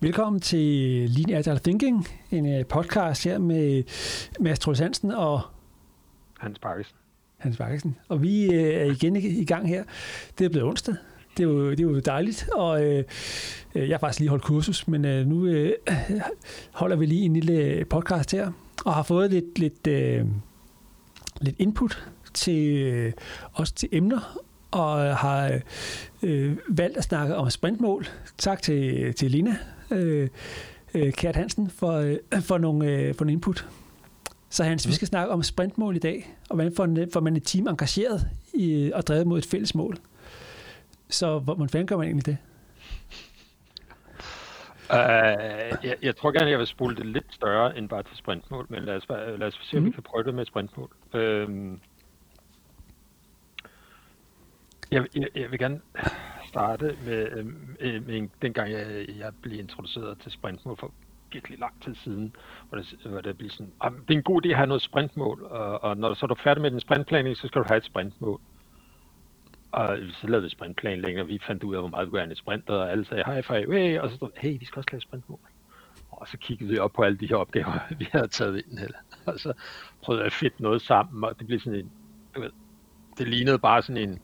Velkommen til Lean Agile Thinking, en øh, podcast her med Mads Troels Hansen og Hans Bakkesen. Hans Bakkesen. Og vi øh, er igen i gang her. Det er blevet onsdag. Det er jo, det er jo dejligt, og øh, jeg har faktisk lige holdt kursus, men øh, nu øh, holder vi lige en lille podcast her, og har fået lidt, lidt, øh, lidt input til øh, også til emner, og har øh, valgt at snakke om sprintmål. Tak til, til Lina øh, øh, Kært Hansen for, øh, for, nogle, øh, for nogle input. Så Hans, mm. vi skal snakke om sprintmål i dag, og hvordan får, får man et team engageret i, og drevet mod et fælles mål. Så hvordan fanden gør man egentlig det? Uh, jeg, jeg tror gerne, jeg vil spole det lidt større end bare til sprintmål, men lad os, lad os se, om mm. vi kan prøve det med sprintmål. Uh, jeg, jeg, jeg vil gerne starte med, øhm, øh, med en, dengang jeg, jeg blev introduceret til sprintmål for virkelig lang tid siden, hvor det, hvor det blev sådan, ah, det er en god idé at have noget sprintmål, og, og når så er du færdig med din sprintplanning, så skal du have et sprintmål. Og så lavede vi sprintplanlægning, og vi fandt ud af, hvor meget vi kunne have sprint, og alle sagde hej five, hey, og så stod hey, vi skal også lave sprintmål. Og så kiggede vi op på alle de her opgaver, vi havde taget ind, eller, og så prøvede jeg at fedte noget sammen, og det blev sådan en, ved, det lignede bare sådan en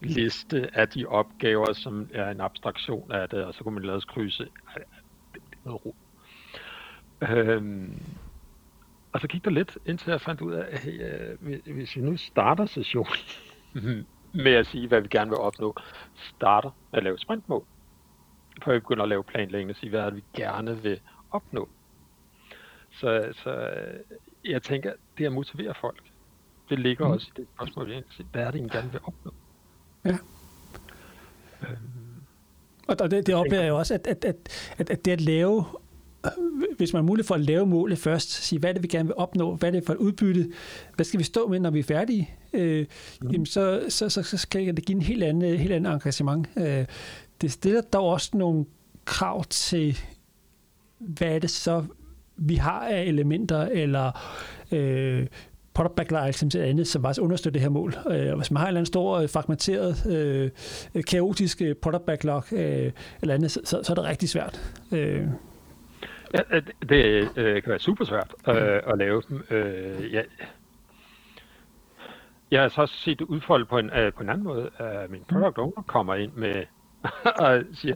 liste af de opgaver, som er en abstraktion af det, og så kunne man lade krydse. Det er noget ro. Øhm, og så gik der lidt, indtil jeg fandt ud af, at hey, øh, hvis vi nu starter sessionen med at sige, hvad vi gerne vil opnå, starter med at lave sprintmål, før vi begynder at lave planlægning og sige, hvad vi gerne vil opnå. Så, så jeg tænker, det at motivere folk, det ligger mm. også i det spørgsmål, hvad er det, I gerne vil opnå? Ja. Og det, det oplever jeg jo også, at, at, at, at, at det at lave, hvis man er muligt for at lave målet først, sige, hvad er det, vi gerne vil opnå, hvad er det for et udbytte, hvad skal vi stå med, når vi er færdige, øh, mm. jamen så, så, så, så skal det give en helt anden, helt anden engagement. Øh, det stiller dog også nogle krav til, hvad er det så, vi har af elementer, eller øh, product backlog som til andet, som faktisk understøtter det her mål. Øh, hvis man har en eller anden stor, øh, fragmenteret, øh, kaotisk øh, product backlog øh, eller andet, så, så, så er det rigtig svært. Øh. Ja, det øh, kan være super svært øh, at lave dem. Øh, ja. Jeg har så også set det udfolde på en, øh, på en anden måde. Øh, min product owner kommer ind med og siger,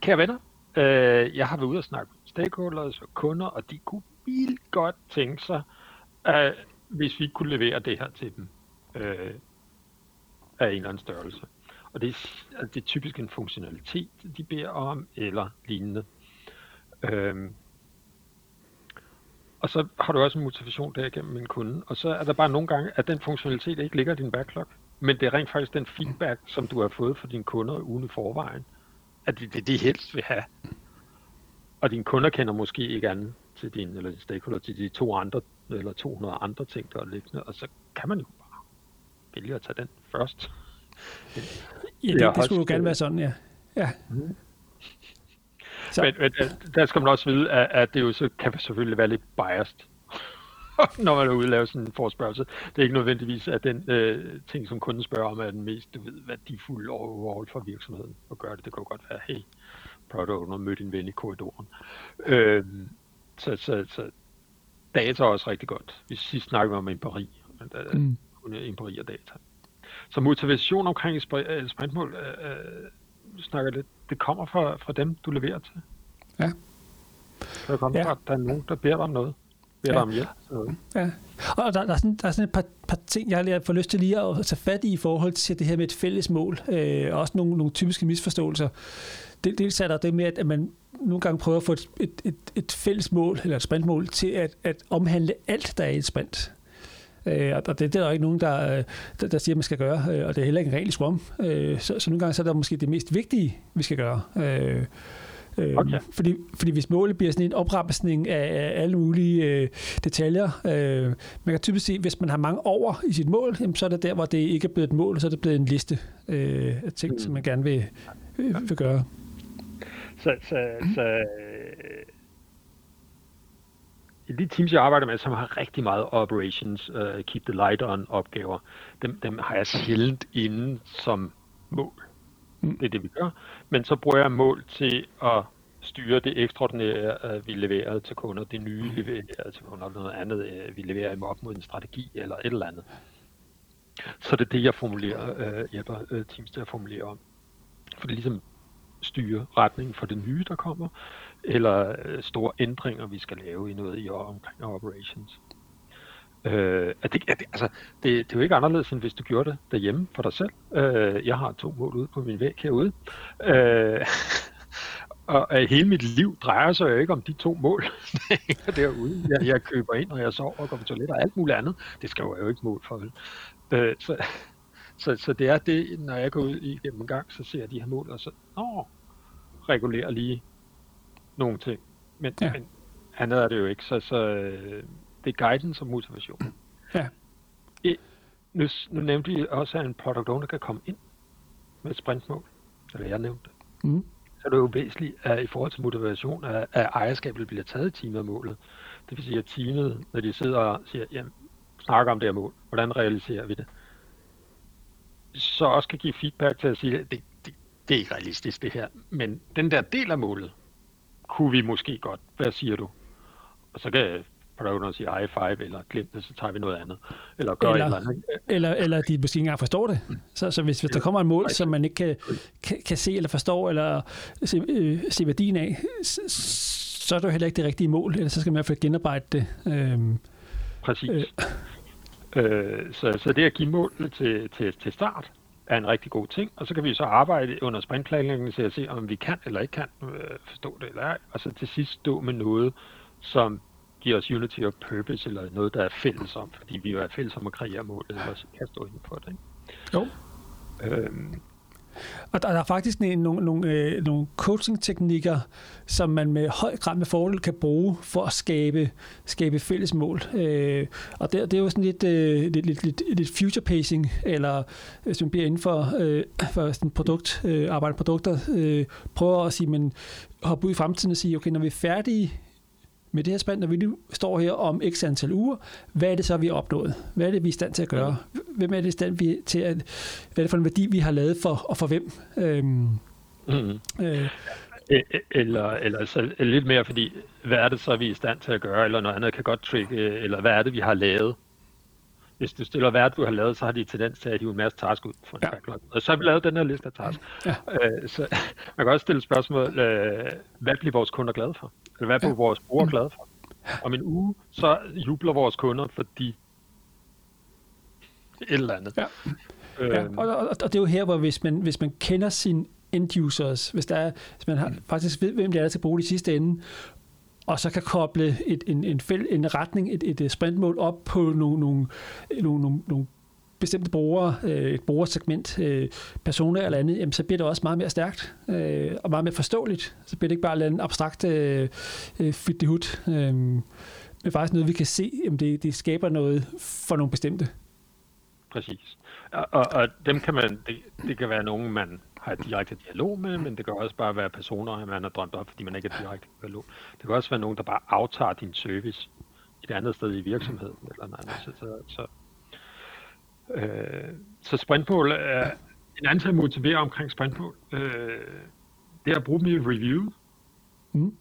kære venner, øh, jeg har været ude og snakke med stakeholders og kunder, og de kunne vildt godt tænke sig, øh, hvis vi kunne levere det her til dem øh, af en eller anden størrelse. Og det er, altså det er typisk en funktionalitet, de beder om, eller lignende. Øhm, og så har du også en motivation der igennem en kunde, og så er der bare nogle gange, at den funktionalitet ikke ligger i din backlog, men det er rent faktisk den feedback, som du har fået fra dine kunder ugen i forvejen, at det er det, de helst vil have. Og dine kunder kender måske ikke andet til din, eller din stakeholder, til de to andre eller 200 andre ting, der er liggende, og så kan man jo bare vælge at tage den først. Ja, det, det skulle jo gerne være sådan, ja. ja. Mm. Så. Men, men der skal man også vide, at, at det jo så kan selvfølgelig være lidt biased, når man er ude og lave sådan en forspørgsel. Det er ikke nødvendigvis, at den øh, ting, som kunden spørger om, er den mest du ved, værdifulde overall for virksomheden at gøre det. Det kan jo godt være, hey, product owner mødte en ven i korridoren. Øh, så, så, så data er også rigtig godt. Vi sidst snakkede om empiri, mm. empiri og data. Så motivation omkring øh, sprintmål, øh, øh, snakker lidt, det kommer fra, fra dem, du leverer til. Ja. Så det kommer ja. fra, at der er nogen, der beder dig om noget. Beder ja. dig om hjælp. Ja. Og der, der, er sådan, der er sådan et par, par ting, jeg har fået lyst til lige at tage fat i i forhold til det her med et fælles mål. Øh, også nogle, nogle typiske misforståelser. Det, dels er der det med, at man nogle gange prøver at få et, et, et, et fælles mål, eller et sprintmål, til at, at omhandle alt, der er i et sprint. Øh, og det, det er der ikke nogen, der, der, der siger, at man skal gøre, øh, og det er heller ikke en regel i Scrum. Øh, så, så nogle gange så er det måske det mest vigtige, vi skal gøre. Øh, øh, okay. fordi, fordi hvis målet bliver sådan en oprapsning af, af alle mulige øh, detaljer, øh, man kan typisk se, hvis man har mange over i sit mål, jamen, så er det der, hvor det ikke er blevet et mål, så er det blevet en liste øh, af ting, mm. som man gerne vil, øh, vil gøre. Så, så, så øh, de teams, jeg arbejder med, som har rigtig meget operations, uh, keep the light on opgaver, dem, dem har jeg sjældent inde som mål. Mm. Det er det, vi gør. Men så bruger jeg mål til at styre det ekstraordinære, vi leverer til kunder, det nye, vi leverer til kunder, noget andet, vi leverer op mod en strategi eller et eller andet. Så det er det, jeg formulerer, øh, hjælper øh, Teams til at formulere om. For det ligesom styre retningen for det nye, der kommer, eller øh, store ændringer, vi skal lave i noget i år omkring operations. Øh, er det, er det, altså, det, det er jo ikke anderledes, end hvis du gjorde det derhjemme for dig selv. Øh, jeg har to mål ude på min væg herude. Øh, og øh, hele mit liv drejer sig jo ikke om de to mål, derude. Jeg, jeg køber ind, og jeg sover og går på toilet og alt muligt andet. Det skal jeg jo ikke mål for. Øh, så, så, så det er det, når jeg går ud i en gang, så ser jeg de her mål, og så åh, regulerer lige nogle ting. Men, ja. men andet er det jo ikke. Så, så øh, det er guidance og motivation. Ja. I, nu, nu nævnte vi også, at en product owner kan komme ind med et sprintmål. Eller jeg nævnte det. Mm. Så er det jo væsentligt, at i forhold til motivation, at, at ejerskabet bliver taget i teamet Det vil sige, at teamet, når de sidder og siger, jamen, snakker om det her mål, hvordan realiserer vi det? Så også kan give feedback til at sige, at det, det, det er ikke realistisk det her, men den der del af målet, kunne vi måske godt. Hvad siger du? Og så kan prøve at sige high five, eller glem det, så tager vi noget andet. Eller gør eller, et eller andet. Eller, eller de måske ikke engang forstår det. Så, så hvis, hvis der kommer et mål, som man ikke kan, kan, kan se eller forstå, eller se, øh, se værdien af, så, så er det jo heller ikke det rigtige mål, eller så skal man i hvert fald genarbejde det. Øhm, Præcis. Øh. Øh, så, så det at give mål til, til, til start er en rigtig god ting, og så kan vi så arbejde under sprintplanlægningen til at se, om vi kan eller ikke kan øh, forstå det eller ej, og så til sidst stå med noget, som giver os unity of purpose, eller noget, der er fælles om, fordi vi jo er fælles om at kreere målet, eller så kan stå inden for det. Ikke? Jo. Øhm, og der er faktisk nogle, nogle, øh, nogle coaching-teknikker, som man med høj grad med fordel kan bruge for at skabe, skabe fælles mål. Øh, og det, det er jo sådan lidt, øh, lidt, lidt, lidt, lidt future pacing, eller øh, hvis man bliver inden for, øh, for sådan produkt, øh, arbejde produkter, øh, prøver at sige, men hoppe ud i fremtiden og sige, okay, når vi er færdige med det her spænd, når vi nu står her om x antal uger, hvad er det så, vi har opnået? Hvad er det, vi er i stand til at gøre? Hvem er det i stand vi, til at, hvad er det for en værdi, vi har lavet for, og for hvem? Øhm, mm. øh, eller, eller så lidt mere, fordi hvad er det så, vi er i stand til at gøre, eller noget andet kan godt trigge, eller hvad er det, vi har lavet? Hvis du stiller, hvad du har lavet, så har de tendens til at hive en masse task ud for en ja. Og så har vi lavet den her liste af task. Ja. Øh, så man kan også stille spørgsmål, øh, hvad bliver vores kunder glade for? Eller hvad bliver ja. vores brugere mm. glade for? Om en uge, så jubler vores kunder, fordi et eller andet. Ja. Ja, øhm. og, og, og det er jo her, hvor hvis man, hvis man kender sin end users, hvis, der er, hvis man har, mm. faktisk ved, hvem det er, der skal bruge det i sidste ende, og så kan koble et, en, en, fæld, en retning, et, et sprintmål op på nogle, nogle, nogle, nogle, nogle bestemte brugere, øh, et brugersegment, øh, personer eller andet, jamen, så bliver det også meget mere stærkt øh, og meget mere forståeligt. Så bliver det ikke bare en abstrakt øh, fit the hood, øh, men faktisk noget, vi kan se, jamen det, det skaber noget for nogle bestemte. Præcis. Og, og, og dem kan man, det, det kan være nogen, man har direkte dialog med, men det kan også bare være personer, man har drømt op, fordi man ikke er direkte dialog. Det kan også være nogen, der bare aftager din service et andet sted i virksomheden. Eller noget andet. Så, så, så, øh, så sprintmål er en anden til at motivere omkring sprintmål. Øh, det er at bruge dem i review mm.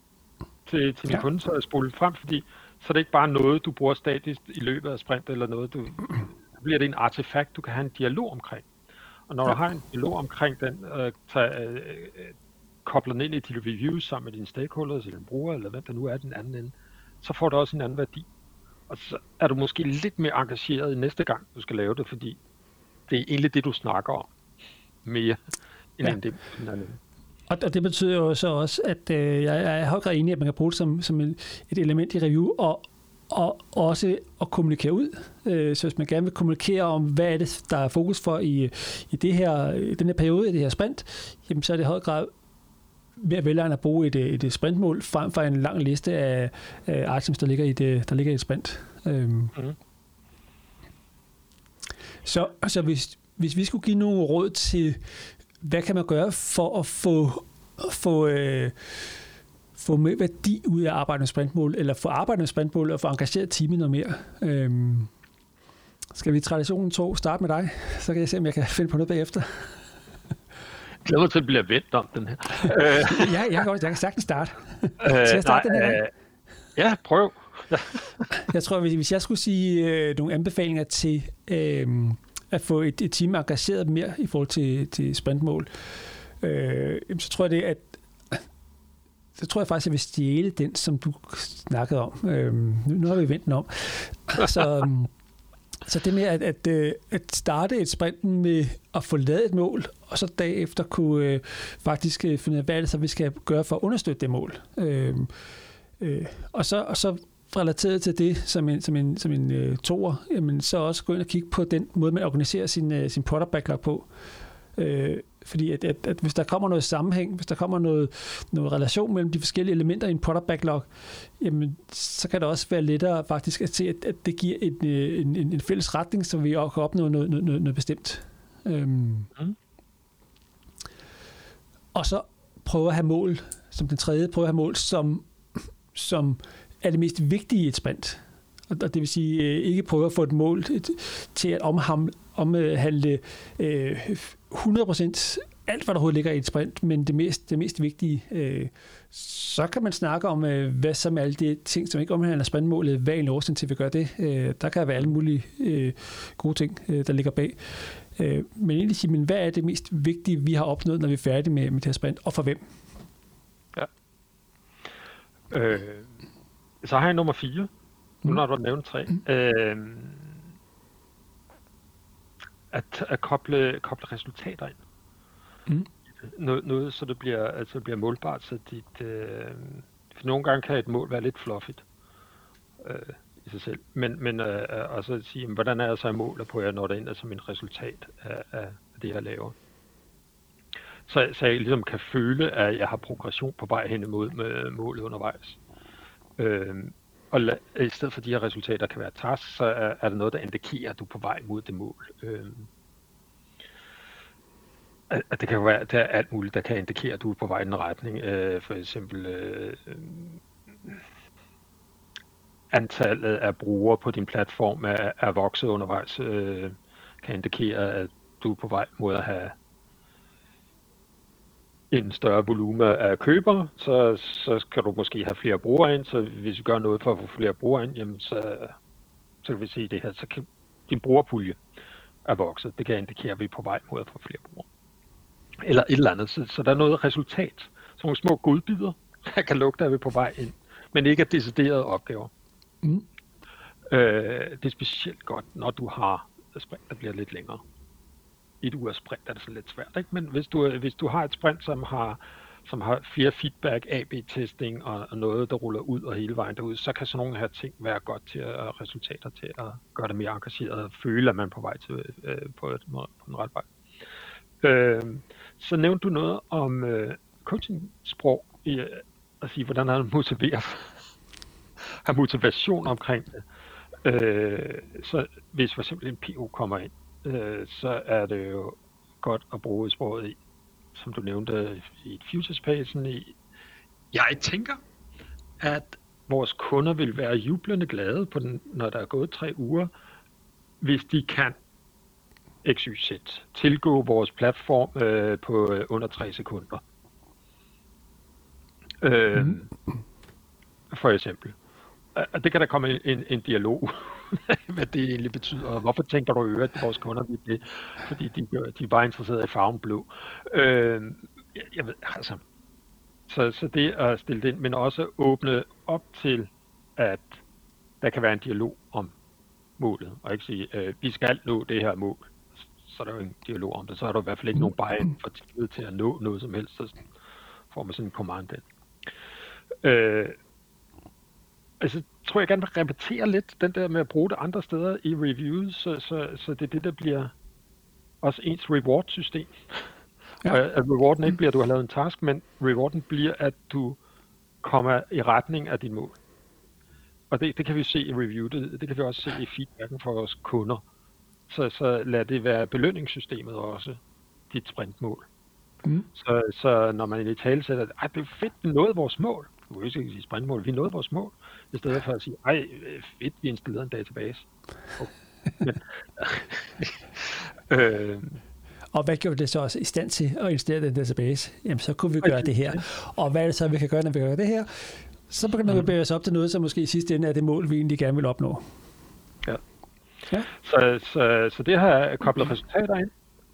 til, til din ja. kunde, så at spole frem, fordi så er det ikke bare noget, du bruger statisk i løbet af sprint, eller noget, du, så bliver det en artefakt, du kan have en dialog omkring. Og når ja. du har en dialog omkring den, øh, tager, øh, kobler den ind i dit reviews sammen med dine stakeholders, eller din bruger, eller hvem der nu er den anden ende, så får det også en anden værdi. Og så er du måske lidt mere engageret i næste gang, du skal lave det, fordi det er egentlig det, du snakker om mere, end ja. det den anden. Og, det betyder jo så også, at øh, jeg er højt enig, at man kan bruge det som, som et element i review, og, og også at kommunikere ud. Øh, så hvis man gerne vil kommunikere om, hvad er det, der er fokus for i, i det her, i den her periode, i det her sprint, jamen så er det i høj grad mere vælgeren at bruge et, et sprintmål frem for en lang liste af, af items, der ligger i, det, der ligger i et sprint. Øhm. Mm. Så, så hvis, hvis vi skulle give nogle råd til, hvad kan man gøre for at få, få øh, få med værdi ud af arbejde med sprintmål, eller få arbejde med sprintmål og få engageret teamet noget mere. Øhm, skal vi traditionen to starte med dig? Så kan jeg se, om jeg kan finde på noget bagefter. glæder mig til, at bliver vendt om den her. ja, jeg kan, også, jeg kan sagtens starte. Skal jeg starte nej, den her? Øh, ja, prøv. jeg tror, hvis, hvis jeg skulle sige øh, nogle anbefalinger til øh, at få et, et team engageret mere i forhold til, til sprintmål, øh, så tror jeg det, at så tror jeg faktisk, jeg vil stjæle den, som du snakkede om. Øhm, nu, nu har vi vendt den om. Så, øhm, så det med at, at, øh, at starte et sprint med at få lavet et mål, og så derefter kunne øh, faktisk øh, finde ud af, hvad det så, vi skal gøre for at understøtte det mål. Øhm, øh, og, så, og så relateret til det som en, som en, som en øh, toer, jamen, så også gå ind og kigge på den måde, man organiserer sin, øh, sin product backlog på. Øh, fordi at, at, at hvis der kommer noget sammenhæng, hvis der kommer noget, noget relation mellem de forskellige elementer i en product backlog, jamen, så kan det også være lettere faktisk at se, at, at det giver en, øh, en, en, en fælles retning, så vi også kan opnå noget, noget, noget, noget bestemt. Øhm. Mm. Og så prøve at have mål, som den tredje, prøve at have mål, som, som er det mest vigtige i et sprint. Og det vil sige, øh, ikke prøve at få et mål til at omhandle øh, 100% alt, hvad der overhovedet ligger i et sprint, men det mest, det mest vigtige, øh, så kan man snakke om, øh, hvad som er alle de ting, som ikke omhandler sprintmålet, hvad er en årsag til, at vi gør det. Øh, der kan være alle mulige øh, gode ting, øh, der ligger bag. Øh, men egentlig sige, men hvad er det mest vigtige, vi har opnået, når vi er færdige med, med det her sprint, og for hvem? Ja. Øh, så har jeg nummer 4. Nu har du nævnt tre. Mm. Øh, at, at koble, koble resultater ind. Mm. Noget, noget, så det bliver, altså det bliver målbart, så dit, øh, for nogle gange kan et mål være lidt fluffigt øh, i sig selv. Men, men øh, og så at sige, hvordan er jeg så i mål på, at jeg når det ind som en resultat af, af det, jeg laver. Så, så jeg ligesom kan føle, at jeg har progression på vej hen imod med målet undervejs. Øh, og la, i stedet for de her resultater kan være task, så er, er der noget, der indikerer, at du er på vej mod det mål. Øh, at det kan være, der er alt muligt, der kan indikere, at du er på vej i den retning. Øh, for eksempel øh, antallet af brugere på din platform er, er vokset undervejs, øh, kan indikere, at du er på vej mod at have en større volume af købere, så, så kan du måske have flere brugere ind, så hvis vi gør noget for at få flere brugere ind, jamen så, så kan vi se det her, så kan din brugerpulje er vokset. Det kan indikere, at vi er på vej mod at få flere brugere. Eller et eller andet. Så, så der er noget resultat. Så nogle små godbidder, der kan lugte, at vi er på vej ind. Men ikke af deciderede opgaver. Mm. Øh, det er specielt godt, når du har sprint, der bliver lidt længere. Et ugers sprint er det så lidt svært, ikke? Men hvis du, øh, hvis du har et sprint, som har som har flere feedback, AB-testing og, og noget, der ruller ud og hele vejen derud, så kan sådan nogle her ting være godt til at resultater til at gøre det mere engageret og føle, at man er på vej til øh, på, et, på en ret vej. Øh, så nævnte du noget om øh, coaching-sprog, i, øh, at sige, hvordan han motiverer, har motivation omkring det. Øh, så hvis for eksempel en PO kommer ind, øh, så er det jo godt at bruge sproget i, som du nævnte i et future space, i, jeg tænker, at vores kunder vil være jublende glade, på den, når der er gået tre uger, hvis de kan XYZ. Tilgå vores platform øh, på øh, under 3 sekunder. Øh, mm. For eksempel. Og det kan der komme en, en, en dialog, hvad det egentlig betyder, og hvorfor tænker du øvrigt, at vores kunder vil det, fordi de, de er bare interesserede i farven blå. Øh, jeg, jeg ved, altså, så, så det at stille det ind, men også åbne op til, at der kan være en dialog om målet, og ikke sige, øh, vi skal nå det her mål så er der jo en dialog om det. Så er der i hvert fald ikke nogen bare for tillid til at nå noget som helst. Så får man sådan en command ind. Øh, altså, tror jeg gerne vil repetere lidt den der med at bruge det andre steder i reviews, så, så, så det er det, der bliver også ens reward-system. Ja. at rewarden ikke bliver, at du har lavet en task, men rewarden bliver, at du kommer i retning af dit mål. Og det, det kan vi se i review, det, det kan vi også se i feedbacken fra vores kunder så, så lad det være belønningssystemet også, dit sprintmål. Mm. Så, så når man i tale sætter, at det er fedt, vi nåede vores mål. Du kan ikke sige sprintmål, vi nåede vores mål. I stedet for at sige, ej, fedt, vi installerede en database. Okay. Men, øh, Og hvad gjorde det så også i stand til at installere den database? Jamen, så kunne vi gøre det her. Og hvad er det så, vi kan gøre, når vi gør det her? Så begynder vi at bevæge os op til noget, som måske i sidste ende er det mål, vi egentlig gerne vil opnå. Ja. ja. Så, så, så det her er koblet resultater ind.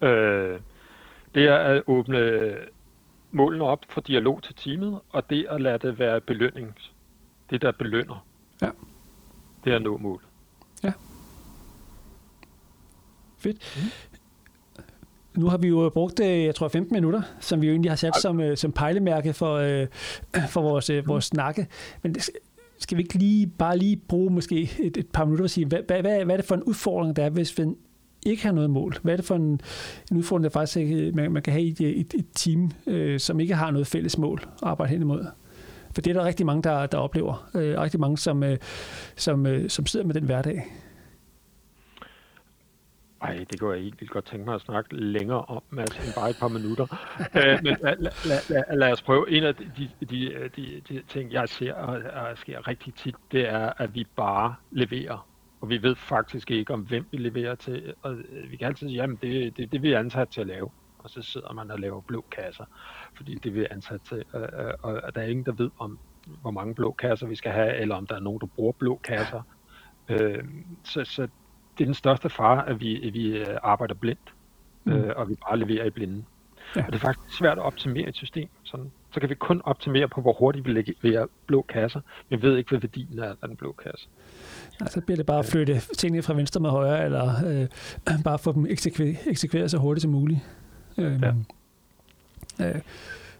Øh, det er at åbne målene op for dialog til teamet, og det at lade det være belønning. Det, der belønner. Ja. Det er at nå mål. Ja. Fedt. Mm. Nu har vi jo brugt, øh, jeg tror, 15 minutter, som vi jo egentlig har sat som, øh, som pejlemærke for, øh, for vores, vores snakke. Men skal vi ikke lige, bare lige bruge måske et, et par minutter og sige, hvad, hvad, hvad, hvad er det for en udfordring, der er, hvis vi ikke have noget mål? Hvad er det for en, en udfordring, der faktisk ikke, man, man kan have i et, et, et team, øh, som ikke har noget fælles mål at arbejde hen imod? For det er der rigtig mange, der, der oplever. Øh, rigtig mange, som, øh, som, øh, som sidder med den hverdag. Ej, det kunne jeg egentlig godt tænke mig at snakke længere om, Mads, end bare et par minutter. Æ, øh, men lad, lad, lad, lad os prøve. En af de, de, de, de, de ting, jeg ser og, og sker rigtig tit, det er, at vi bare leverer. Og vi ved faktisk ikke, om hvem vi leverer til. Og øh, vi kan altid sige, jamen det, det, det vi er ansat til at lave. Og så sidder man og laver blå kasser, fordi det vi er ansat til. Og, og der er ingen, der ved, om hvor mange blå kasser vi skal have, eller om der er nogen, der bruger blå kasser. Uh, så, så det er den største fare, at vi, at vi øh, arbejder blindt, mm. øh, og vi bare leverer i blinde. Ja. Og det er faktisk svært at optimere et system. Sådan, så kan vi kun optimere på, hvor hurtigt vi leverer blå kasser, men vi ved ikke, hvad værdien er af den blå kasse. Ja, så bliver det bare at flytte tingene fra venstre med højre, eller øh, bare få dem eksekveret, eksekveret så hurtigt som muligt. Øh, ja. øh,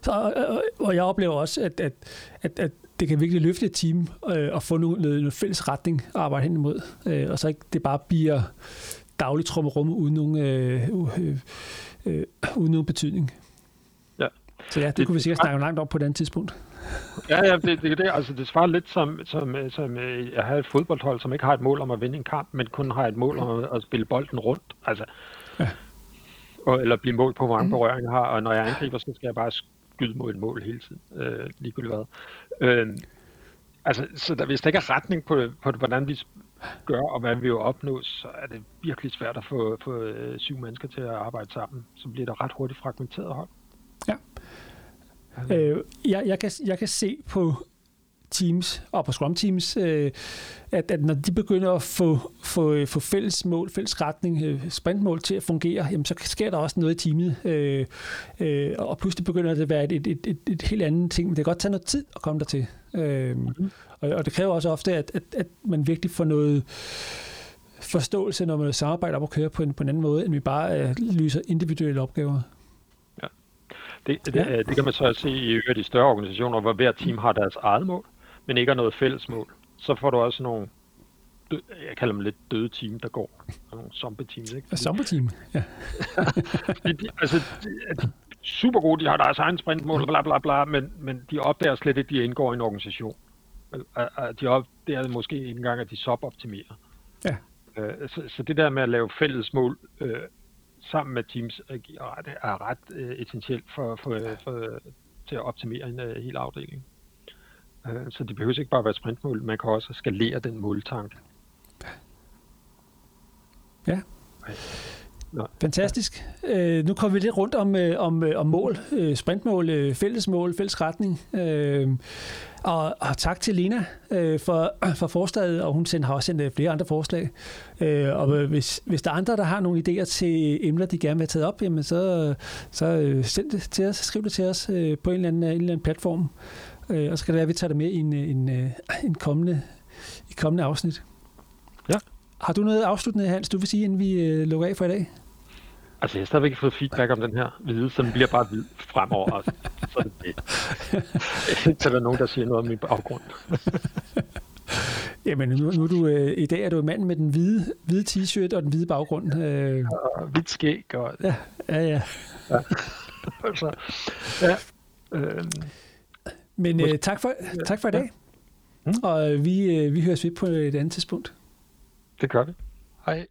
så, og, og jeg oplever også, at, at, at, at det kan virkelig løfte et team øh, og få noget, noget, fælles retning at arbejde hen imod. Øh, og så ikke det bare bliver daglig trummerum uden nogen, øh, øh, øh, uden nogen betydning. Ja. Så ja, det, det kunne vi sikkert snakke langt op på et andet tidspunkt. Ja, ja, det, det, det, altså, det svarer lidt som, som, som øh, jeg har et fodboldhold, som ikke har et mål om at vinde en kamp, men kun har et mål om at, at spille bolden rundt. Altså, ja. og, eller blive målt på, hvor mange mm. berøringer har, og når jeg angriber, så skal jeg bare skyde mod et mål hele tiden, øh, ligegyldigt hvad. Øh, altså, så der, hvis der ikke er retning på, på hvordan vi gør, og hvad vi vil opnå, så er det virkelig svært at få, få øh, syv mennesker til at arbejde sammen. Så bliver det ret hurtigt fragmenteret hold. Ja. Øh, jeg, jeg, kan, jeg kan se på Teams og på Scrum Teams, øh, at, at når de begynder at få, få, få fælles mål, fælles retning, øh, sprintmål til at fungere, jamen, så sker der også noget i teamet. Øh, øh, og pludselig begynder det at være et, et, et, et, et helt andet ting, men det kan godt tage noget tid at komme dertil. Øh, mm-hmm. og, og det kræver også ofte, at, at, at man virkelig får noget forståelse, når man samarbejder om at køre på en, på en anden måde, end vi bare øh, lyser individuelle opgaver. Det, det, ja. det kan man så se i øvrigt i større organisationer, hvor hver team har deres eget mål men ikke har noget fælles mål, så får du også nogle, død, jeg kalder dem lidt døde team, der går. Nogle zombie-teams, ikke? Fordi, zombie-team, ja. de, de, altså, de, de, super gode, de har deres egen sprintmål, bla bla bla, men, men de opdager slet ikke, at de indgår i en organisation. De opdager måske ikke engang, at de suboptimerer. Ja. Øh, så, så det der med at lave fælles mål øh, sammen med teams er ret, er ret øh, essentielt for, for, for, til at optimere en uh, hel afdeling. Øh, så det behøver ikke bare at være sprintmål, man kan også skalere den måltank. Ja. Nå. Fantastisk. Øh, nu kommer vi lidt rundt om, øh, om, øh, om mål, øh, sprintmål, øh, fælles mål, fælles retning. Øh, og, og tak til Lena øh, for, for forslaget, og hun sender, har også sendt øh, flere andre forslag. Øh, og hvis, hvis der er andre, der har nogle idéer til emner, de gerne vil have taget op, jamen så, så øh, send det til os, skriv det til os øh, på en eller anden, en eller anden platform. Øh, og så kan det være, at vi tager det med i en, en, øh, en kommende, i kommende afsnit. Ja. Har du noget afsluttende, Hans, du vil sige, inden vi øh, lukker af for i dag? Altså, jeg har stadigvæk ikke fået feedback om den her hvide, så den bliver bare hvid fremover. Altså. Så er det det. Så er der nogen, der siger noget om min baggrund. Jamen, nu, nu er du, øh, i dag er du en mand med den hvide, hvide t-shirt og den hvide baggrund. Øh. Og hvidt skæg. Og... Ja, ja, ja. ja. altså, ja. Øh, men øh, tak, for, tak for i dag. Mm. Og øh, vi, øh, vi høres ved på et andet tidspunkt. Det gør vi. Hej.